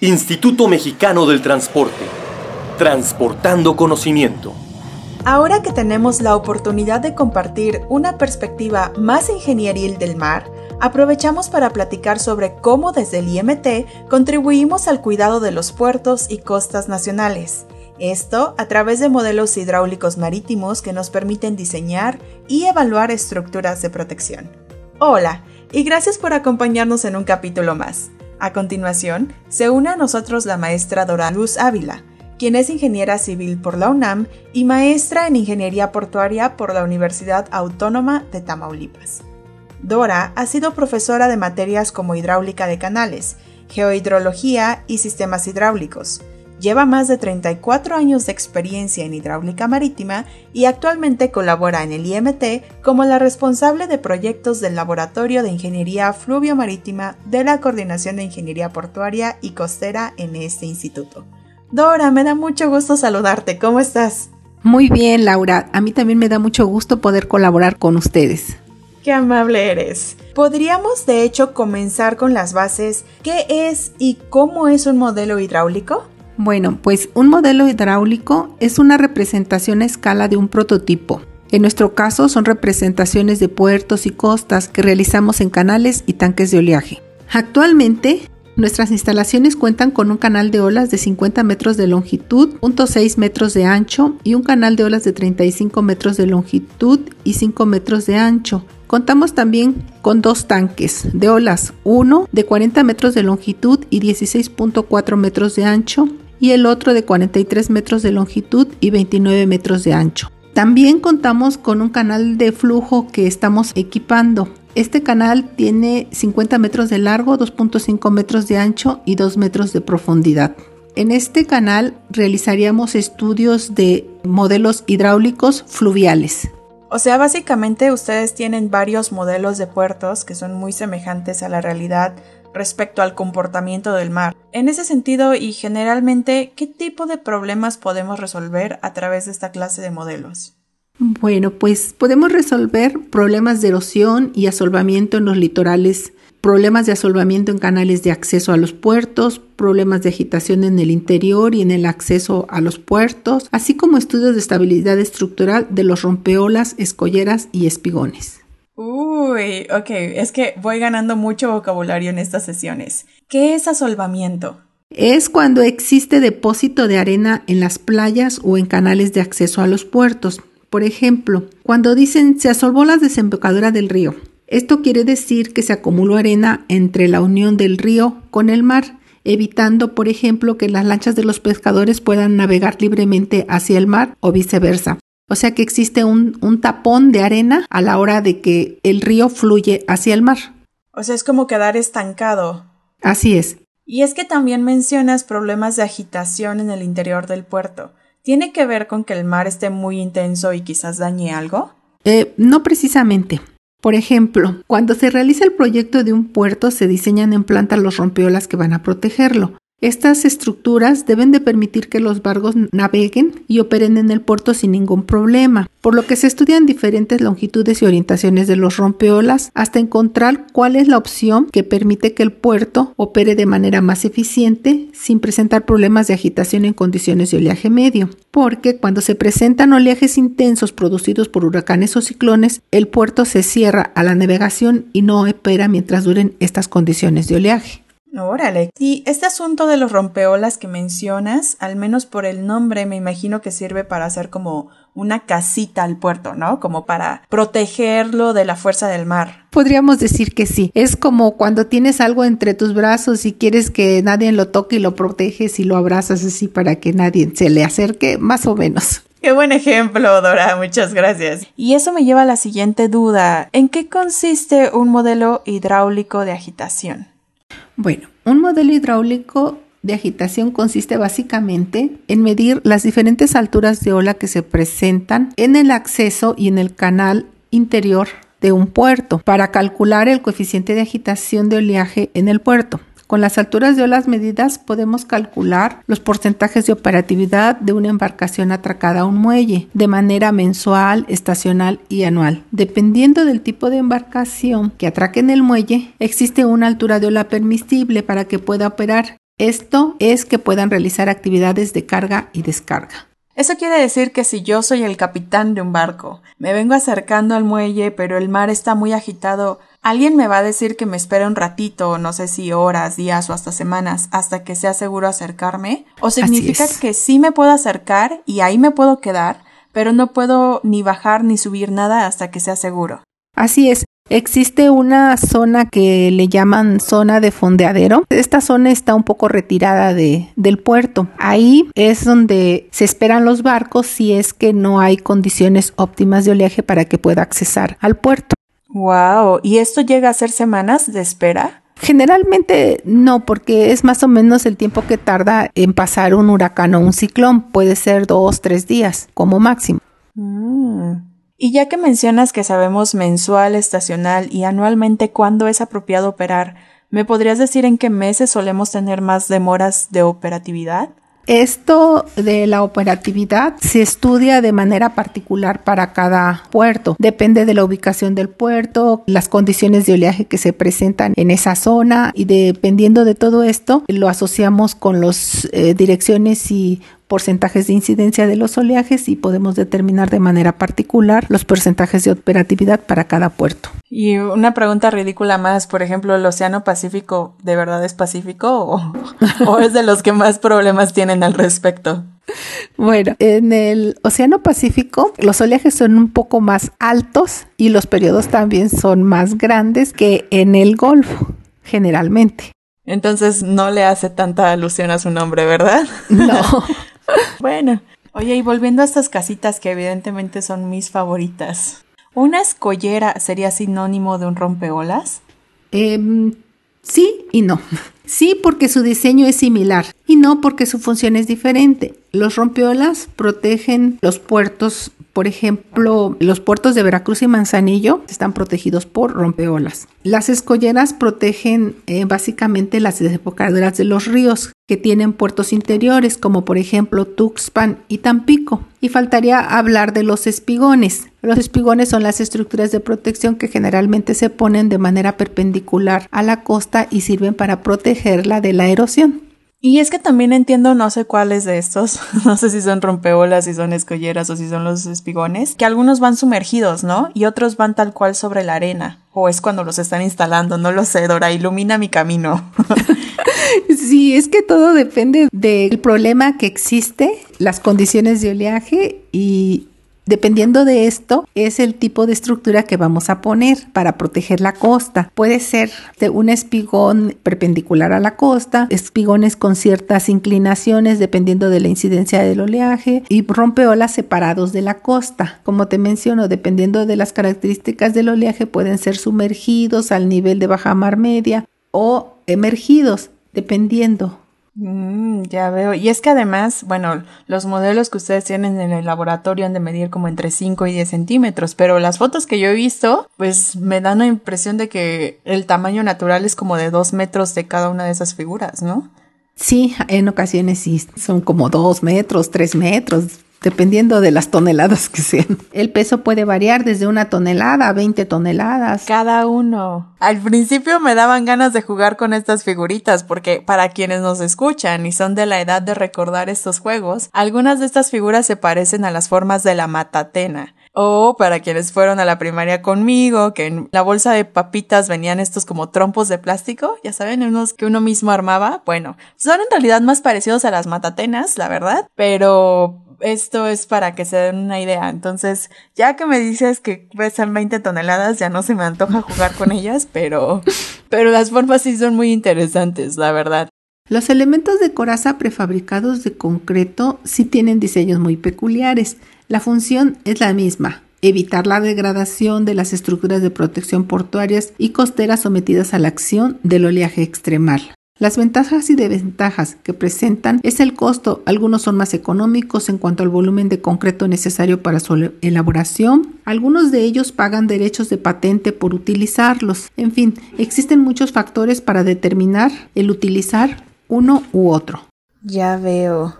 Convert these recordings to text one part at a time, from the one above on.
Instituto Mexicano del Transporte. Transportando conocimiento. Ahora que tenemos la oportunidad de compartir una perspectiva más ingenieril del mar, aprovechamos para platicar sobre cómo desde el IMT contribuimos al cuidado de los puertos y costas nacionales. Esto a través de modelos hidráulicos marítimos que nos permiten diseñar y evaluar estructuras de protección. Hola, y gracias por acompañarnos en un capítulo más. A continuación, se une a nosotros la maestra Dora Luz Ávila, quien es ingeniera civil por la UNAM y maestra en ingeniería portuaria por la Universidad Autónoma de Tamaulipas. Dora ha sido profesora de materias como hidráulica de canales, geohidrología y sistemas hidráulicos, Lleva más de 34 años de experiencia en hidráulica marítima y actualmente colabora en el IMT como la responsable de proyectos del Laboratorio de Ingeniería Fluvio-Marítima de la Coordinación de Ingeniería Portuaria y Costera en este instituto. Dora, me da mucho gusto saludarte. ¿Cómo estás? Muy bien, Laura. A mí también me da mucho gusto poder colaborar con ustedes. Qué amable eres. Podríamos de hecho comenzar con las bases. ¿Qué es y cómo es un modelo hidráulico? Bueno, pues un modelo hidráulico es una representación a escala de un prototipo. En nuestro caso son representaciones de puertos y costas que realizamos en canales y tanques de oleaje. Actualmente, nuestras instalaciones cuentan con un canal de olas de 50 metros de longitud, 0.6 metros de ancho y un canal de olas de 35 metros de longitud y 5 metros de ancho. Contamos también con dos tanques de olas, uno de 40 metros de longitud y 16.4 metros de ancho y el otro de 43 metros de longitud y 29 metros de ancho. También contamos con un canal de flujo que estamos equipando. Este canal tiene 50 metros de largo, 2.5 metros de ancho y 2 metros de profundidad. En este canal realizaríamos estudios de modelos hidráulicos fluviales. O sea, básicamente ustedes tienen varios modelos de puertos que son muy semejantes a la realidad respecto al comportamiento del mar. En ese sentido y generalmente, ¿qué tipo de problemas podemos resolver a través de esta clase de modelos? Bueno, pues podemos resolver problemas de erosión y asolvamiento en los litorales, problemas de asolvamiento en canales de acceso a los puertos, problemas de agitación en el interior y en el acceso a los puertos, así como estudios de estabilidad estructural de los rompeolas, escolleras y espigones. Uy, ok, es que voy ganando mucho vocabulario en estas sesiones. ¿Qué es asolvamiento? Es cuando existe depósito de arena en las playas o en canales de acceso a los puertos. Por ejemplo, cuando dicen se asolvó la desembocadura del río. Esto quiere decir que se acumuló arena entre la unión del río con el mar, evitando, por ejemplo, que las lanchas de los pescadores puedan navegar libremente hacia el mar o viceversa. O sea que existe un, tapón de arena a la hora de que el río fluye hacia el mar. O sea, es como quedar estancado. Así es. Y es que también mencionas problemas de agitación en el interior del puerto. ¿Tiene que ver con que el mar esté muy intenso y quizás dañe algo? Eh, no precisamente. Por ejemplo, cuando se realiza el proyecto de un puerto se diseñan en planta los rompeolas que van a protegerlo. Estas estructuras deben de permitir que los barcos naveguen y operen en el puerto sin ningún problema, por lo que se estudian diferentes longitudes y orientaciones de los rompeolas hasta encontrar cuál es la opción que permite que el puerto opere de manera más eficiente sin presentar problemas de agitación en condiciones de oleaje medio, porque cuando se presentan oleajes intensos producidos por huracanes o ciclones, el puerto se cierra a la navegación y no opera mientras duren estas condiciones de oleaje. Órale. Y este asunto de los rompeolas que mencionas, al menos por el nombre, me imagino que sirve para hacer como una casita al puerto, ¿no? Como para protegerlo de la fuerza del mar. Podríamos decir que sí. Es como cuando tienes algo entre tus brazos y quieres que nadie lo toque y lo proteges y lo abrazas así para que nadie se le acerque, más o menos. Qué buen ejemplo, Dora, muchas gracias. Y eso me lleva a la siguiente duda. ¿En qué consiste un modelo hidráulico de agitación? Bueno, un modelo hidráulico de agitación consiste básicamente en medir las diferentes alturas de ola que se presentan en el acceso y en el canal interior de un puerto para calcular el coeficiente de agitación de oleaje en el puerto. Con las alturas de olas medidas podemos calcular los porcentajes de operatividad de una embarcación atracada a un muelle de manera mensual, estacional y anual. Dependiendo del tipo de embarcación que atraque en el muelle, existe una altura de ola permisible para que pueda operar Esto es que puedan realizar actividades de carga y descarga. Eso quiere decir que si yo soy el capitán de un barco, me vengo acercando al muelle, pero el mar está muy agitado, alguien me va a decir que me espere un ratito, no sé si horas, días o hasta semanas, hasta que sea seguro acercarme. ¿O significa que sí me puedo acercar y ahí me puedo quedar, pero no puedo ni bajar ni subir nada hasta que sea seguro? Así es. Existe una zona que le llaman zona de fondeadero. Esta zona está un poco retirada de, del puerto. Ahí es donde se esperan los barcos si es que no hay condiciones óptimas de oleaje para que pueda accesar al puerto. Wow, ¿y esto llega a ser semanas de espera? Generalmente no, porque es más o menos el tiempo que tarda en pasar un huracán o un ciclón. Puede ser dos, tres días como máximo. Mm. Y ya que mencionas que sabemos mensual, estacional y anualmente cuándo es apropiado operar, ¿me podrías decir en qué meses solemos tener más demoras de operatividad? Esto de la operatividad se estudia de manera particular para cada puerto. Depende de la ubicación del puerto, las condiciones de oleaje que se presentan en esa zona y dependiendo de todo esto lo asociamos con las eh, direcciones y porcentajes de incidencia de los oleajes y podemos determinar de manera particular los porcentajes de operatividad para cada puerto. Y una pregunta ridícula más, por ejemplo, ¿el Océano Pacífico de verdad es pacífico o, es de los que más problemas tienen al respecto? Bueno, en el Océano Pacífico los oleajes son un poco más altos y los periodos también son más grandes que en el Golfo, generalmente. Entonces no le hace tanta alusión a su nombre, ¿verdad? No. bueno, oye, y volviendo a estas casitas que evidentemente son mis favoritas, ¿una escollera sería sinónimo de un rompeolas? Eh, sí y no. Sí porque su diseño es similar y no porque su función es diferente. Los rompeolas protegen los puertos por ejemplo, los puertos de Veracruz y Manzanillo están protegidos por rompeolas. Las escolleras protegen eh, básicamente las desembocaduras de los ríos que tienen puertos interiores, como por ejemplo Tuxpan y Tampico. Y faltaría hablar de los espigones. Los espigones son las estructuras de protección que generalmente se ponen de manera perpendicular a la costa y sirven para protegerla de la erosión. Y es que también entiendo, no sé cuáles de estos, no sé si son rompeolas, si son escolleras o si son los espigones, que algunos van sumergidos, ¿no? Y otros van tal cual sobre la arena. O es cuando los están instalando, no lo sé, Dora, ilumina mi camino. sí, es que todo depende del problema que existe, las condiciones de oleaje y Dependiendo de esto, es el tipo de estructura que vamos a poner para proteger la costa. Puede ser de un espigón perpendicular a la costa, espigones con ciertas inclinaciones dependiendo de la incidencia del oleaje y rompeolas separados de la costa. Como te menciono, dependiendo de las características del oleaje, pueden ser sumergidos al nivel de baja mar media o emergidos, dependiendo. Mm, ya veo. Y es que además, bueno, los modelos que ustedes tienen en el laboratorio han de medir como entre 5 y 10 centímetros, pero las fotos que yo he visto, pues me dan la impresión de que el tamaño natural es como de 2 metros de cada una de esas figuras, ¿no? Sí, en ocasiones sí, son como 2 metros, 3 metros, dependiendo de las toneladas que sean. El peso puede variar desde una tonelada a 20 toneladas. Cada uno. Al principio me daban ganas de jugar con estas figuritas porque para quienes nos escuchan y son de la edad de recordar estos juegos, algunas de estas figuras se parecen a las formas de la matatena. O para quienes fueron a la primaria conmigo, que en la bolsa de papitas venían estos como trompos de plástico, ya saben, unos que uno mismo armaba. Bueno, son en realidad más parecidos a las matatenas, la verdad, pero esto es para que se den una idea. Entonces, ya que me dices que pesan 20 toneladas, ya no se me antoja jugar con ellas, pero, pero las formas sí son muy interesantes, la verdad. Los elementos de coraza prefabricados de concreto sí tienen diseños muy peculiares. La función es la misma, evitar la degradación de las estructuras de protección portuarias y costeras sometidas a la acción del oleaje extremal. Las ventajas y desventajas que presentan es el costo. Algunos son más económicos en cuanto al volumen de concreto necesario para su elaboración. Algunos de ellos pagan derechos de patente por utilizarlos. En fin, existen muchos factores para determinar el utilizar uno u otro. Ya veo.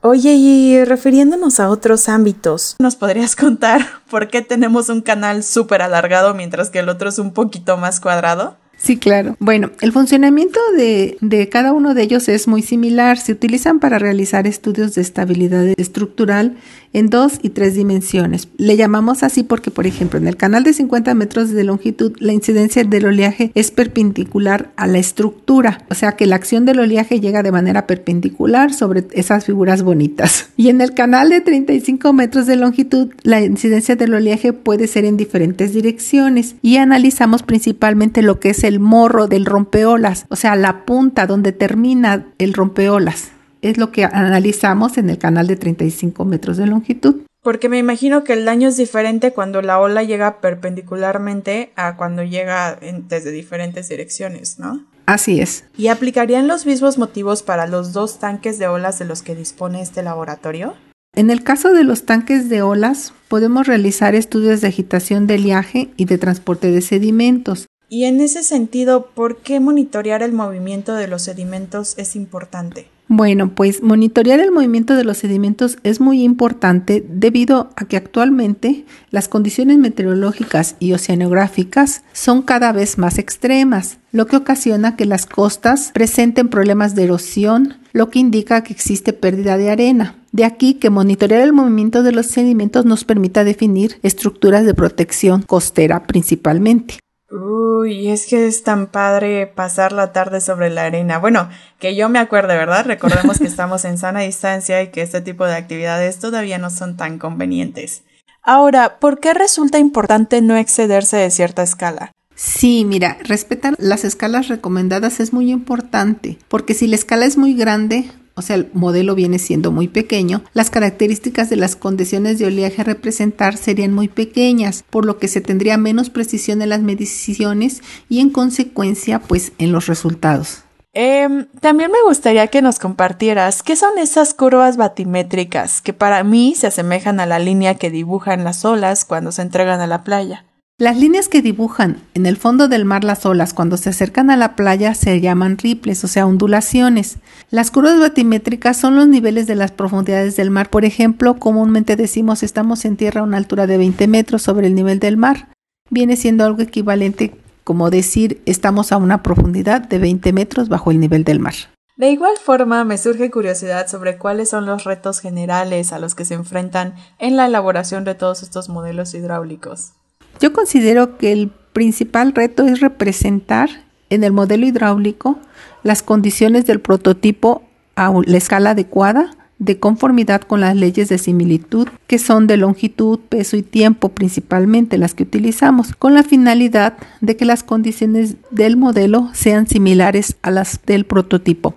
Oye, y refiriéndonos a otros ámbitos, ¿nos podrías contar por qué tenemos un canal súper alargado mientras que el otro es un poquito más cuadrado? Sí, claro. Bueno, el funcionamiento de, de, cada uno de ellos es muy similar. Se utilizan para realizar estudios de estabilidad estructural en dos y tres dimensiones. Le llamamos así porque, por ejemplo, en el canal de 50 metros de longitud, la incidencia del oleaje es perpendicular a la estructura, o sea que la acción del oleaje llega de manera perpendicular sobre esas figuras bonitas. Y en el canal de 35 metros de longitud, la incidencia del oleaje puede ser en diferentes direcciones y analizamos principalmente lo que es el morro del rompeolas, o sea, la punta donde termina el rompeolas. Es lo que analizamos en el canal de 35 metros de longitud. Porque me imagino que el daño es diferente cuando la ola llega perpendicularmente a cuando llega desde diferentes direcciones, ¿no? Así es. ¿Y aplicarían los mismos motivos para los dos tanques de olas de los que dispone este laboratorio? En el caso de los tanques de olas, podemos realizar estudios de agitación de oleaje y de transporte de sedimentos. Y en ese sentido, ¿por qué monitorear el movimiento de los sedimentos es importante? Bueno, pues monitorear el movimiento de los sedimentos es muy importante debido a que actualmente las condiciones meteorológicas y oceanográficas son cada vez más extremas, lo que ocasiona que las costas presenten problemas de erosión, lo que indica que existe pérdida de arena. De aquí que monitorear el movimiento de los sedimentos nos permita definir estructuras de protección costera principalmente. Uy, es que es tan padre pasar la tarde sobre la arena. Bueno, que yo me acuerde, ¿verdad? Recordemos que estamos en sana distancia y que este tipo de actividades todavía no son tan convenientes. Ahora, ¿por qué resulta importante no excederse de cierta escala? Sí, mira, respetar las escalas recomendadas es muy importante, porque si la escala es muy grande, o sea, el modelo viene siendo muy pequeño, las características de las condiciones de oleaje a representar serían muy pequeñas, por lo que se tendría menos precisión en las mediciones y en consecuencia, pues en los resultados. Em, también me gustaría que nos compartieras qué son esas curvas batimétricas que para mí se asemejan a la línea que dibujan las olas cuando se entregan a la playa. Las líneas que dibujan en el fondo del mar las olas cuando se acercan a la playa se llaman ripples, o sea, ondulaciones. Las curvas batimétricas son los niveles de las profundidades del mar. Por ejemplo, comúnmente decimos estamos en tierra a una altura de 20 metros sobre el nivel del mar. Viene siendo algo equivalente como decir estamos a una profundidad de 20 metros bajo el nivel del mar. De igual forma, me surge curiosidad sobre cuáles son los retos generales a los que se enfrentan en la elaboración de todos estos modelos hidráulicos. Yo considero que el principal reto es representar en el modelo hidráulico las condiciones del prototipo a la escala adecuada de conformidad con las leyes de similitud, que son de longitud, peso y tiempo principalmente las que utilizamos, con la finalidad de que las condiciones del modelo sean similares a las del prototipo.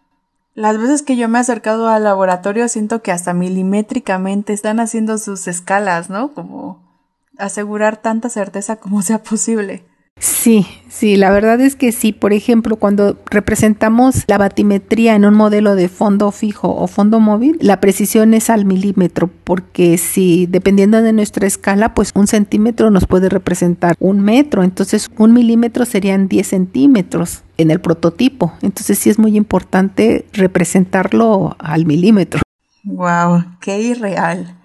Las veces que yo me he acercado al laboratorio siento que hasta milimétricamente están haciendo sus escalas, ¿no? Como asegurar tanta certeza como sea posible. Sí, sí, la verdad es que sí. Por ejemplo, cuando representamos la batimetría en un modelo de fondo fijo o fondo móvil, la precisión es al milímetro, porque si dependiendo de nuestra escala, pues un centímetro nos puede representar un metro, entonces un milímetro serían 10 centímetros en el prototipo. Entonces sí es muy importante representarlo al milímetro. Wow, qué irreal.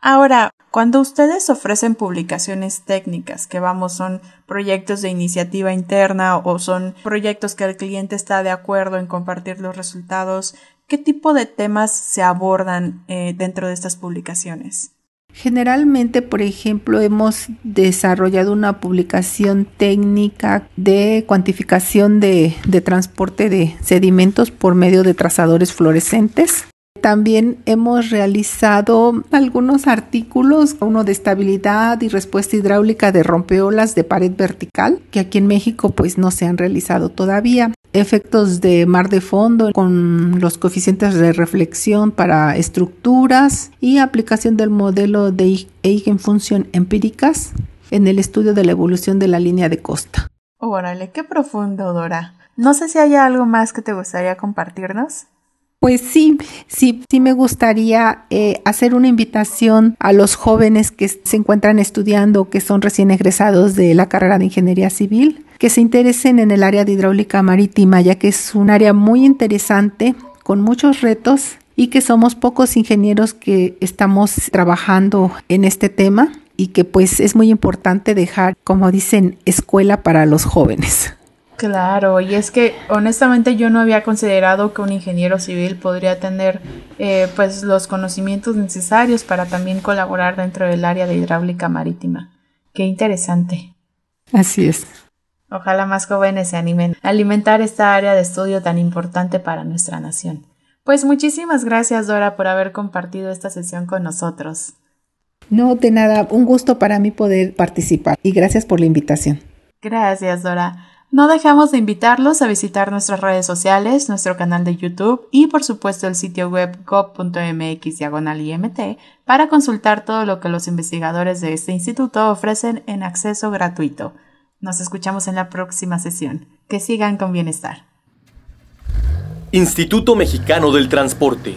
Ahora, cuando ustedes ofrecen publicaciones técnicas, que vamos, son proyectos de iniciativa interna o son proyectos que el cliente está de acuerdo en compartir los resultados, ¿qué tipo de temas se abordan eh, dentro de estas publicaciones? Generalmente, por ejemplo, hemos desarrollado una publicación técnica de cuantificación de, de, transporte de sedimentos por medio de trazadores fluorescentes. También hemos realizado algunos artículos, uno de estabilidad y respuesta hidráulica de rompeolas de pared vertical, que aquí en México pues no se han realizado todavía. Efectos de mar de fondo con los coeficientes de reflexión para estructuras y aplicación del modelo de Eigenfunción empíricas en el estudio de la evolución de la línea de costa. Órale, qué profundo, Dora. No sé si hay algo más que te gustaría compartirnos. Pues sí, sí, sí me gustaría eh, hacer una invitación a los jóvenes que se encuentran estudiando, que son recién egresados de la carrera de Ingeniería Civil, que se interesen en el área de hidráulica marítima, ya que es un área muy interesante, con muchos retos y que somos pocos ingenieros que estamos trabajando en este tema y que pues es muy importante dejar, como dicen, escuela para los jóvenes. Claro, y es que honestamente yo no había considerado que un ingeniero civil podría tener eh, pues los conocimientos necesarios para también colaborar dentro del área de hidráulica marítima. Qué interesante. Así es. Ojalá más jóvenes se animen a alimentar esta área de estudio tan importante para nuestra nación. Pues muchísimas gracias Dora por haber compartido esta sesión con nosotros. No, de nada, un gusto para mí poder participar y gracias por la invitación. Gracias Dora. No dejamos de invitarlos a visitar nuestras redes sociales, nuestro canal de YouTube y por supuesto el sitio web gov.mx imt para consultar todo lo que los investigadores de este instituto ofrecen en acceso gratuito. Nos escuchamos en la próxima sesión. Que sigan con bienestar. Instituto Mexicano del Transporte